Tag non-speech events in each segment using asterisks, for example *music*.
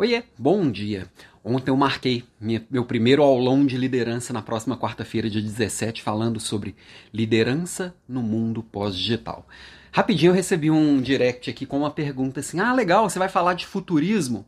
Oiê, bom dia. Ontem eu marquei minha, meu primeiro aulão de liderança na próxima quarta-feira, dia 17, falando sobre liderança no mundo pós-digital. Rapidinho eu recebi um direct aqui com uma pergunta assim: ah, legal, você vai falar de futurismo?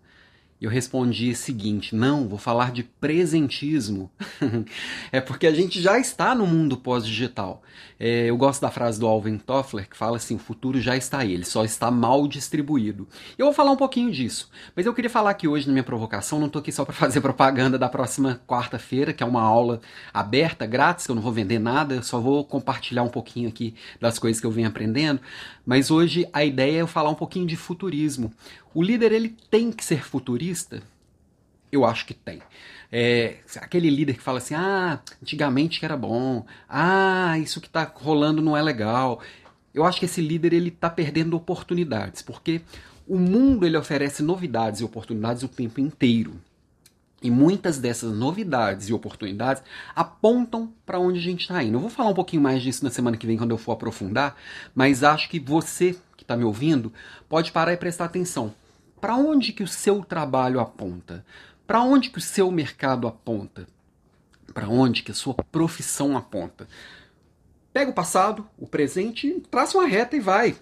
Eu respondi o seguinte: não, vou falar de presentismo. *laughs* é porque a gente já está no mundo pós-digital. É, eu gosto da frase do Alvin Toffler que fala assim: o futuro já está aí, ele só está mal distribuído. Eu vou falar um pouquinho disso, mas eu queria falar aqui hoje na minha provocação, não estou aqui só para fazer propaganda da próxima quarta-feira, que é uma aula aberta, grátis, que eu não vou vender nada, eu só vou compartilhar um pouquinho aqui das coisas que eu venho aprendendo. Mas hoje a ideia é eu falar um pouquinho de futurismo. O líder ele tem que ser futurista? Eu acho que tem. É, aquele líder que fala assim: ah, antigamente que era bom, ah, isso que está rolando não é legal. Eu acho que esse líder ele está perdendo oportunidades, porque o mundo ele oferece novidades e oportunidades o tempo inteiro. E muitas dessas novidades e oportunidades apontam para onde a gente está indo. Eu vou falar um pouquinho mais disso na semana que vem, quando eu for aprofundar, mas acho que você que está me ouvindo pode parar e prestar atenção. Para onde que o seu trabalho aponta? Para onde que o seu mercado aponta? Para onde que a sua profissão aponta? Pega o passado, o presente, traça uma reta e vai.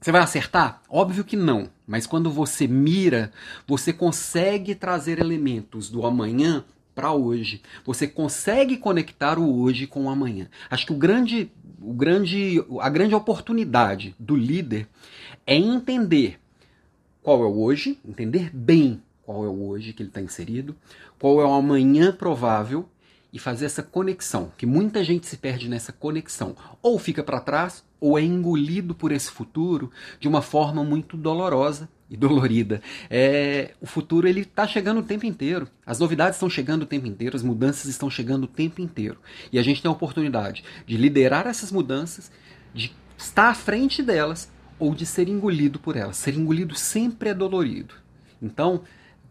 Você vai acertar? Óbvio que não. Mas quando você mira, você consegue trazer elementos do amanhã para hoje. Você consegue conectar o hoje com o amanhã. Acho que o grande, o grande, a grande oportunidade do líder é entender qual é o hoje, entender bem qual é o hoje que ele está inserido, qual é o amanhã provável e fazer essa conexão, que muita gente se perde nessa conexão, ou fica para trás, ou é engolido por esse futuro de uma forma muito dolorosa e dolorida. É, o futuro ele está chegando o tempo inteiro, as novidades estão chegando o tempo inteiro, as mudanças estão chegando o tempo inteiro, e a gente tem a oportunidade de liderar essas mudanças, de estar à frente delas ou de ser engolido por ela. Ser engolido sempre é dolorido. Então,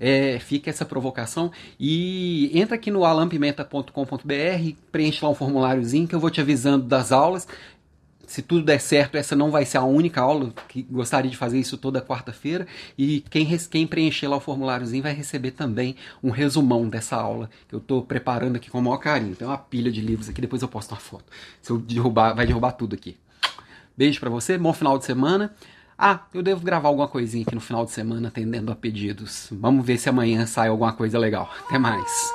é, fica essa provocação e entra aqui no alampimenta.com.br, preenche lá um formuláriozinho que eu vou te avisando das aulas. Se tudo der certo, essa não vai ser a única aula, que gostaria de fazer isso toda quarta-feira. E quem, quem preencher lá o formuláriozinho vai receber também um resumão dessa aula que eu estou preparando aqui com o maior carinho. Tem uma pilha de livros aqui, depois eu posto uma foto. Se eu derrubar, vai derrubar tudo aqui. Beijo para você, bom final de semana. Ah, eu devo gravar alguma coisinha aqui no final de semana atendendo a pedidos. Vamos ver se amanhã sai alguma coisa legal. Até mais.